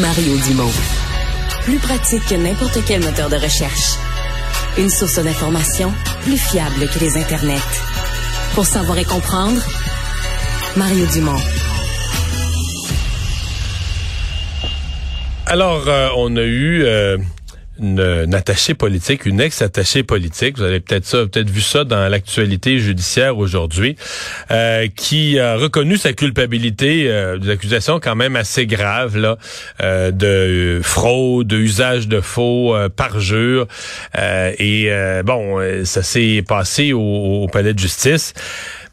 Mario Dumont. Plus pratique que n'importe quel moteur de recherche. Une source d'information plus fiable que les internets. Pour savoir et comprendre, Mario Dumont. Alors, euh, on a eu euh, une, attachée politique, une ex-attachée politique, vous avez peut-être ça, peut-être vu ça dans l'actualité judiciaire aujourd'hui, euh, qui a reconnu sa culpabilité euh, des accusations quand même assez graves là, euh, de fraude, de usage de faux, parjure. et bon, ça s'est passé au, au palais de justice.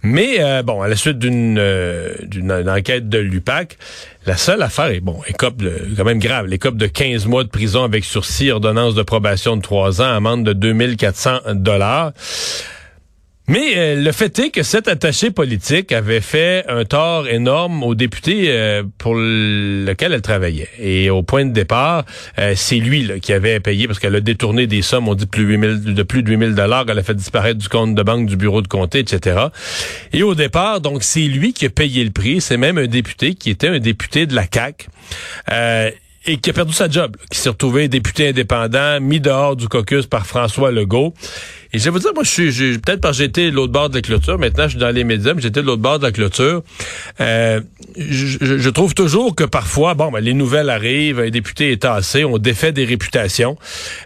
Mais euh, bon, à la suite d'une euh, d'une enquête de l'UPAC, la seule affaire est bon, écope quand même grave, l'écope de 15 mois de prison avec sursis, ordonnance de probation de 3 ans, amende de 2400 dollars. Mais euh, le fait est que cet attaché politique avait fait un tort énorme au député euh, pour lequel elle travaillait. Et au point de départ, euh, c'est lui qui avait payé parce qu'elle a détourné des sommes, on dit de plus de 8000 dollars, qu'elle a fait disparaître du compte de banque du bureau de comté, etc. Et au départ, donc c'est lui qui a payé le prix. C'est même un député qui était un député de la CAC et qui a perdu sa job, qui s'est retrouvé député indépendant, mis dehors du caucus par François Legault. Et je vais vous dire, moi, je suis, peut-être parce que j'étais de l'autre bord de la clôture, maintenant je suis dans les médias, mais j'étais de l'autre bord de la clôture. Euh, je, trouve toujours que parfois, bon, ben, les nouvelles arrivent, un député est tassé, on défait des réputations.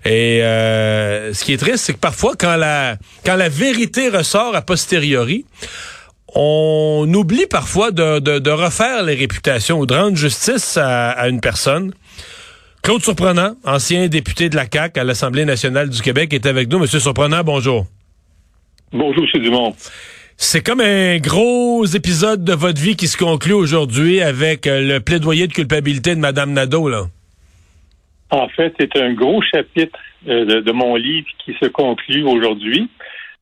Et euh, ce qui est triste, c'est que parfois, quand la, quand la vérité ressort a posteriori, on oublie parfois de, de, refaire les réputations ou de rendre justice à, à une personne. Claude Surprenant, ancien député de la CAQ à l'Assemblée nationale du Québec, est avec nous. Monsieur Surprenant, bonjour. Bonjour, M. Dumont. C'est comme un gros épisode de votre vie qui se conclut aujourd'hui avec euh, le plaidoyer de culpabilité de Mme Nadeau, là. En fait, c'est un gros chapitre euh, de, mon livre qui se conclut aujourd'hui.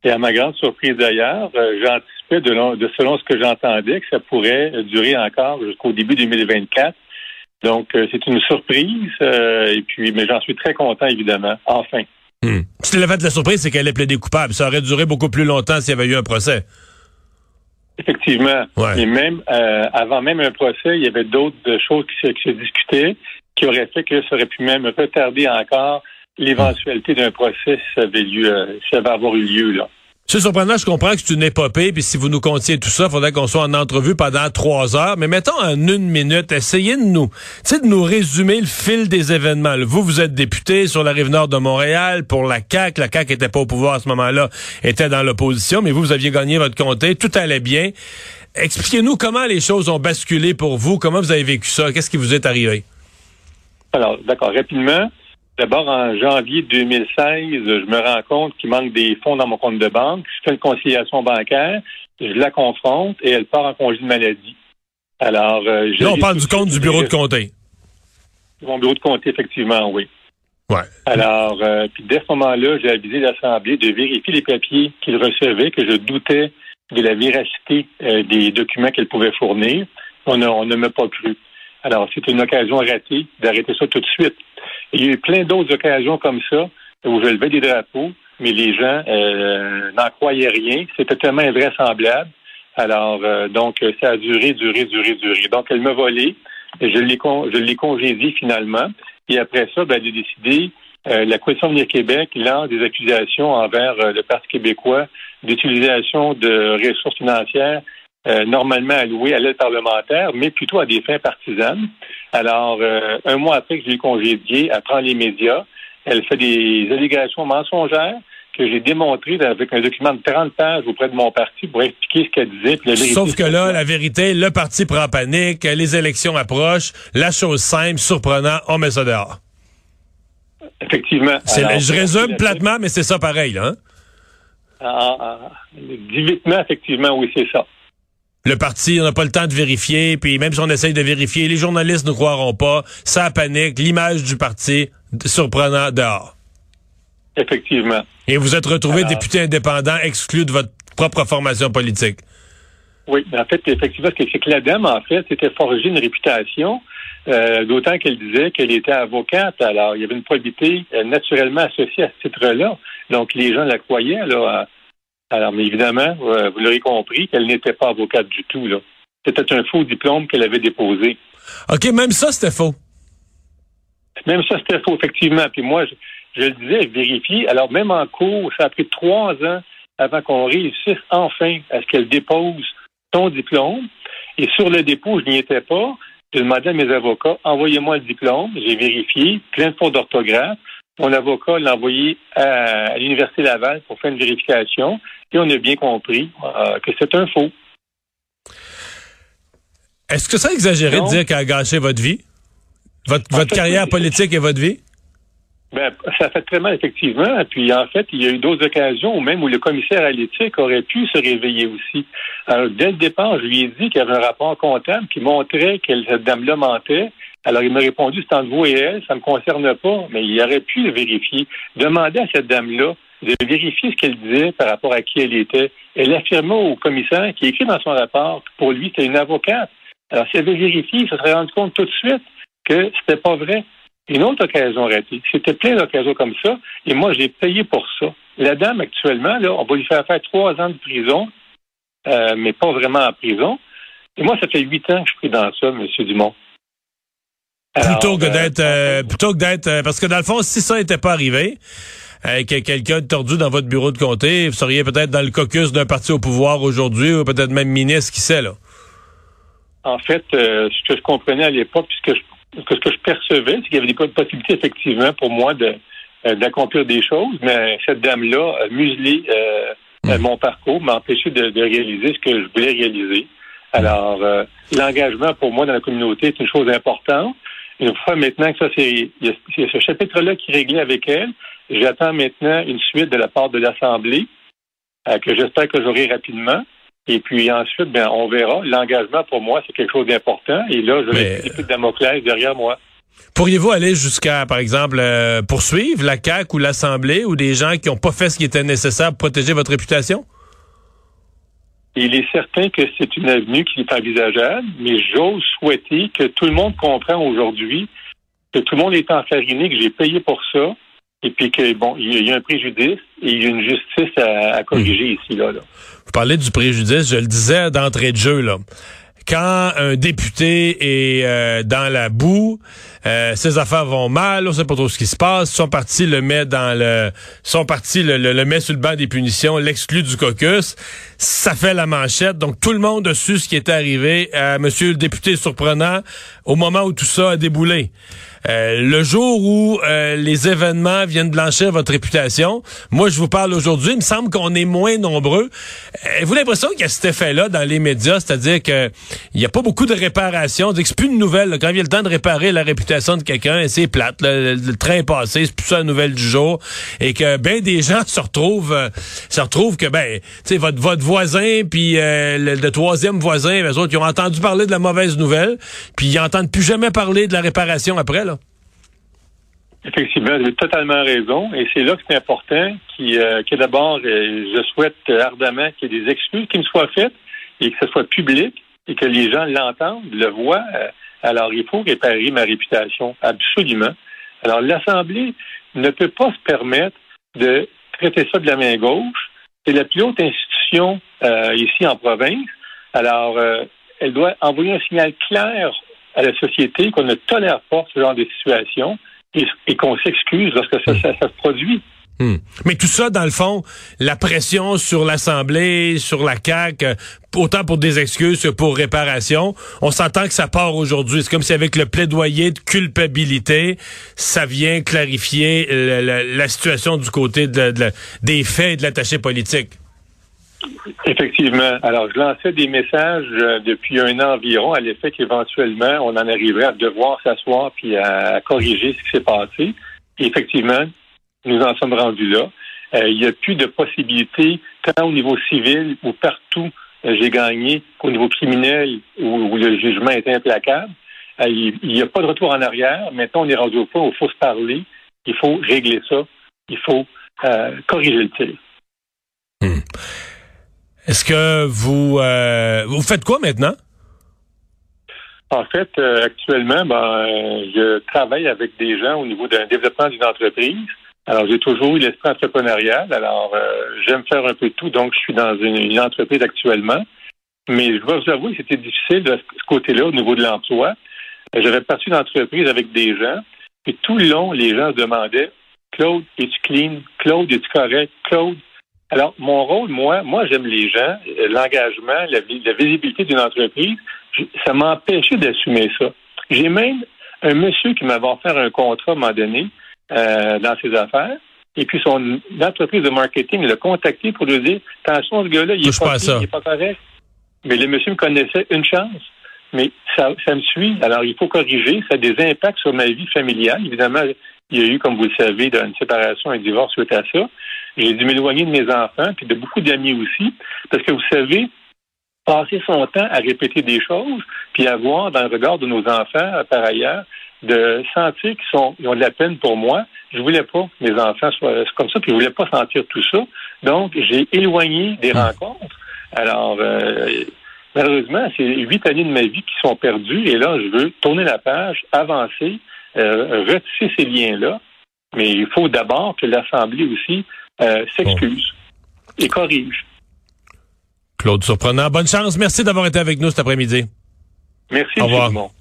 Et à ma grande surprise d'ailleurs, euh, de, de, selon ce que j'entendais que ça pourrait durer encore jusqu'au début 2024. Donc, euh, c'est une surprise, euh, et puis, mais j'en suis très content, évidemment. Enfin. Hmm. Ce qui fait de la surprise, c'est qu'elle est plaidée coupable. Ça aurait duré beaucoup plus longtemps s'il y avait eu un procès. Effectivement. Et même euh, avant même un procès, il y avait d'autres choses qui se, discutaient qui auraient fait que ça aurait pu même retarder encore l'éventualité d'un procès si ça avait lieu, si ça avait avoir eu lieu là. C'est surprenant, je comprends que c'est une épopée, puis si vous nous contiez tout ça, il faudrait qu'on soit en entrevue pendant trois heures. Mais mettons en une minute, essayez de nous, de nous résumer le fil des événements. Vous, vous êtes député sur la rive nord de Montréal pour la CAQ. La CAQ était pas au pouvoir à ce moment-là, était dans l'opposition, mais vous, vous aviez gagné votre comté, tout allait bien. Expliquez-nous comment les choses ont basculé pour vous, comment vous avez vécu ça, qu'est-ce qui vous est arrivé? Alors, d'accord, rapidement. D'abord, en janvier 2016, je me rends compte qu'il manque des fonds dans mon compte de banque. Je fais une conciliation bancaire, je la confronte et elle part en congé de maladie. Alors, euh, Là, on parle du compte du bureau de comté. Mon bureau de comté, effectivement, oui. Ouais. Alors, euh, puis dès ce moment-là, j'ai avisé l'Assemblée de vérifier les papiers qu'il recevait, que je doutais de la véracité euh, des documents qu'elle pouvait fournir. On, ne m'a pas cru. Alors, c'était une occasion ratée d'arrêter ça tout de suite. Il y a eu plein d'autres occasions comme ça où je levais des drapeaux, mais les gens euh, n'en croyaient rien. C'était tellement invraisemblable. Alors, euh, donc, ça a duré, duré, duré, duré. Donc, elle m'a volé. Je l'ai, je l'ai congédié finalement. Et après ça, ben, a décidé, euh, la Coalition de Québec lance des accusations envers le Parti québécois d'utilisation de ressources financières euh, normalement allouée à l'aide parlementaire, mais plutôt à des fins partisanes. Alors, euh, un mois après que je l'ai congédiée, elle prend les médias, elle fait des allégations mensongères que j'ai démontrées avec un document de 30 pages auprès de mon parti pour expliquer ce qu'elle disait. la Sauf que là, la vérité, le parti prend panique, les élections approchent, la chose simple, surprenant, on met ça dehors. Effectivement. je résume platement, mais c'est ça pareil, là. Hein? Ah, ah, ah. effectivement, oui, c'est ça. Le parti, on n'a pas le temps de vérifier, puis même si on essaye de vérifier, les journalistes ne croiront pas, ça panique, l'image du parti, surprenant dehors. Effectivement. Et vous êtes retrouvé député indépendant exclu de votre propre formation politique. Oui, en fait, effectivement, c'est que la dame, en fait, s'était forgé une réputation, euh, d'autant qu'elle disait qu'elle était avocate. Alors, il y avait une probité euh, naturellement associée à ce titre-là. Donc, les gens la croyaient, là, alors, mais évidemment, euh, vous l'aurez compris, qu'elle n'était pas avocate du tout. Là. C'était un faux diplôme qu'elle avait déposé. OK, même ça, c'était faux. Même ça, c'était faux, effectivement. Puis moi, je, je le disais, je. Alors, même en cours, ça a pris trois ans avant qu'on réussisse enfin à ce qu'elle dépose son diplôme. Et sur le dépôt, je n'y étais pas. Je demandé à mes avocats, envoyez-moi le diplôme. J'ai vérifié, plein de fautes d'orthographe. Mon avocat l'a envoyé à, l'Université Laval pour faire une vérification. Et on a bien compris euh, que c'est un faux. Est-ce que ça exagéré de dire qu'elle a gâché votre vie? Votre, votre carrière politique et votre vie? Ben, ça fait très mal, effectivement. Puis, en fait, il y a eu d'autres occasions même où le commissaire à l'éthique aurait pu se réveiller aussi. Alors, dès le départ, je lui ai dit qu'il y avait un rapport comptable qui montrait que cette dame-là mentait. Alors, il m'a répondu, c'est entre vous et elle, ça ne me concerne pas, mais il aurait pu le vérifier. Demander à cette dame-là de vérifier ce qu'elle disait par rapport à qui elle était. Elle affirmait au commissaire, qui écrit dans son rapport, que pour lui, c'était une avocate. Alors, si elle avait vérifié, il se serait rendu compte tout de suite que c'était pas vrai. Une autre occasion ratée. C'était plein d'occasions comme ça, et moi, j'ai payé pour ça. La dame, actuellement, là, on va lui faire faire trois ans de prison, euh, mais pas vraiment en prison. Et moi, ça fait huit ans que je suis dans ça, M. Dumont. Plutôt que euh, d'être, euh, plutôt que d'être, parce que dans le fond, si ça n'était pas arrivé, que quelqu'un de tordu dans votre bureau de comté, vous seriez peut-être dans le caucus d'un parti au pouvoir aujourd'hui, ou peut-être même ministre, qui sait là? En fait, ce que je comprenais à l'époque, puisque je ce que je percevais, c'est qu'il y avait des possibilités, effectivement, pour moi de euh, d'accomplir des choses, mais cette dame-là a muselé euh, euh, mon parcours, m'a empêché de, réaliser ce que je voulais réaliser. Alors, l'engagement pour moi dans la communauté est une chose importante. Une fois maintenant que ça, c'est ce chapitre-là qui est réglé avec elle, j'attends maintenant une suite de la part de l'Assemblée que j'espère que j'aurai rapidement. Et puis ensuite, ben, on verra. L'engagement, pour moi, c'est quelque chose d'important. Et là, je vais Mais... de Damoclès derrière moi. Pourriez-vous aller jusqu'à, par exemple, euh, poursuivre la CAQ ou l'Assemblée ou des gens qui n'ont pas fait ce qui était nécessaire pour protéger votre réputation? Il est certain que c'est une avenue qui est envisageable, mais j'ose souhaiter que tout le monde comprend aujourd'hui que tout le monde est enfariné, que j'ai payé pour ça, et puis que bon, il y a un préjudice et il y a une justice à, corriger hmm. ici là, Vous parlez du préjudice, je le disais d'entrée de jeu là. Quand un député est euh, dans la boue, euh, ses affaires vont mal, on sait pas trop ce qui se passe. Son parti le met dans le, son parti le, le, met sur le banc des punitions, l'exclut du caucus. Ça fait la manchette. Donc tout le monde a su ce qui était arrivé à Monsieur le député surprenant au moment où tout ça a déboulé. Euh, le jour où euh, les événements viennent blanchir votre réputation, moi je vous parle aujourd'hui, il me semble qu'on est moins nombreux. Euh, vous l'impression qu'il y a cet effet-là dans les médias, c'est-à-dire que il n'y a pas beaucoup de réparation, c'est plus de nouvelles. Quand il y le temps de réparer la réputation de quelqu'un, c'est plate. Le, train est passé, c'est plus ça la nouvelle du jour, et que ben des gens se retrouvent, se retrouvent que ben, tu sais votre votre voisin puis le, troisième voisin, les autres, ils ont entendu parler de la mauvaise nouvelle, puis ils n'entendent plus jamais parler de la réparation après là. Effectivement, vous avez totalement raison. Et c'est là que c'est important euh, que d'abord, euh, je souhaite ardemment qu'il y ait des excuses qui me soient faites et que ce soit public et que les gens l'entendent, le voient. Euh, alors, il faut réparer ma réputation, absolument. Alors, l'Assemblée ne peut pas se permettre de traiter ça de la main gauche. C'est la plus haute institution euh, ici en province. Alors, elle doit envoyer un signal clair à la société qu'on ne tolère pas ce genre de situation et, qu'on s'excuse lorsque ça, se produit. Hmm. Mais tout ça, dans le fond, la pression sur l'Assemblée, sur la CAQ, euh, autant pour des excuses que pour réparation, on s'entend que ça part aujourd'hui. C'est comme si avec le plaidoyer de culpabilité, ça vient clarifier la, situation du côté des faits et de l'attaché politique. Effectivement. Alors, je lançais des messages euh, depuis un an environ à l'effet qu'éventuellement, on en arriverait à devoir s'asseoir puis à, corriger ce qui s'est passé. Effectivement, nous en sommes rendus là. Euh, il n'y a plus de possibilité, tant au niveau civil ou partout, euh, j'ai gagné, qu'au niveau criminel où, le jugement est implacable. il n'y a pas de retour en arrière. Maintenant, on est rendu au point où il faut se parler. Il faut régler ça. Il faut corriger le tir. Hmm. Est-ce que vous euh, vous faites quoi maintenant? En fait, euh, actuellement, ben, je travaille avec des gens au niveau d'un développement d'une entreprise. Alors, j'ai toujours eu l'esprit entrepreneurial. Alors, euh, j'aime faire un peu tout. Donc, je suis dans une, entreprise actuellement. Mais je dois vous avouer que c'était difficile de ce côté-là au niveau de l'emploi. J'avais parti d'une entreprise avec des gens. Et tout le long, les gens se demandaient Claude, es-tu clean? Claude, es-tu correct? Claude. Alors, mon rôle, moi, moi, j'aime les gens, l'engagement, la, visibilité d'une entreprise. ça m'a empêché d'assumer ça. J'ai même un monsieur qui m'avait offert un contrat à un moment donné euh, dans ses affaires. Et puis son entreprise de marketing l'a contacté pour lui dire Attention, ce gars-là, il est pas, il est pas correct. Mais le monsieur me connaissait une chance. Mais ça, ça me suit. Alors, il faut corriger. Ça a des impacts sur ma vie familiale. Évidemment, il y a eu, comme vous le savez, une séparation, un divorce suite à ça. J'ai dû m'éloigner de mes enfants, puis de beaucoup d'amis aussi, parce que vous savez, passer son temps à répéter des choses, puis à voir dans le regard de nos enfants, par ailleurs, de sentir qu'ils sont, ils ont de la peine pour moi. Je voulais pas que mes enfants soient comme ça, puis je voulais pas sentir tout ça. Donc, j'ai éloigné des ah. rencontres. Alors, euh, malheureusement, c'est huit années de ma vie qui sont perdues, et là, je veux tourner la page, avancer, euh, retisser ces liens-là. Mais il faut d'abord que l'Assemblée aussi euh, s'excuse et corrige. Claude Surprenant, bonne chance. Merci d'avoir été avec nous cet après-midi. Merci, Au revoir.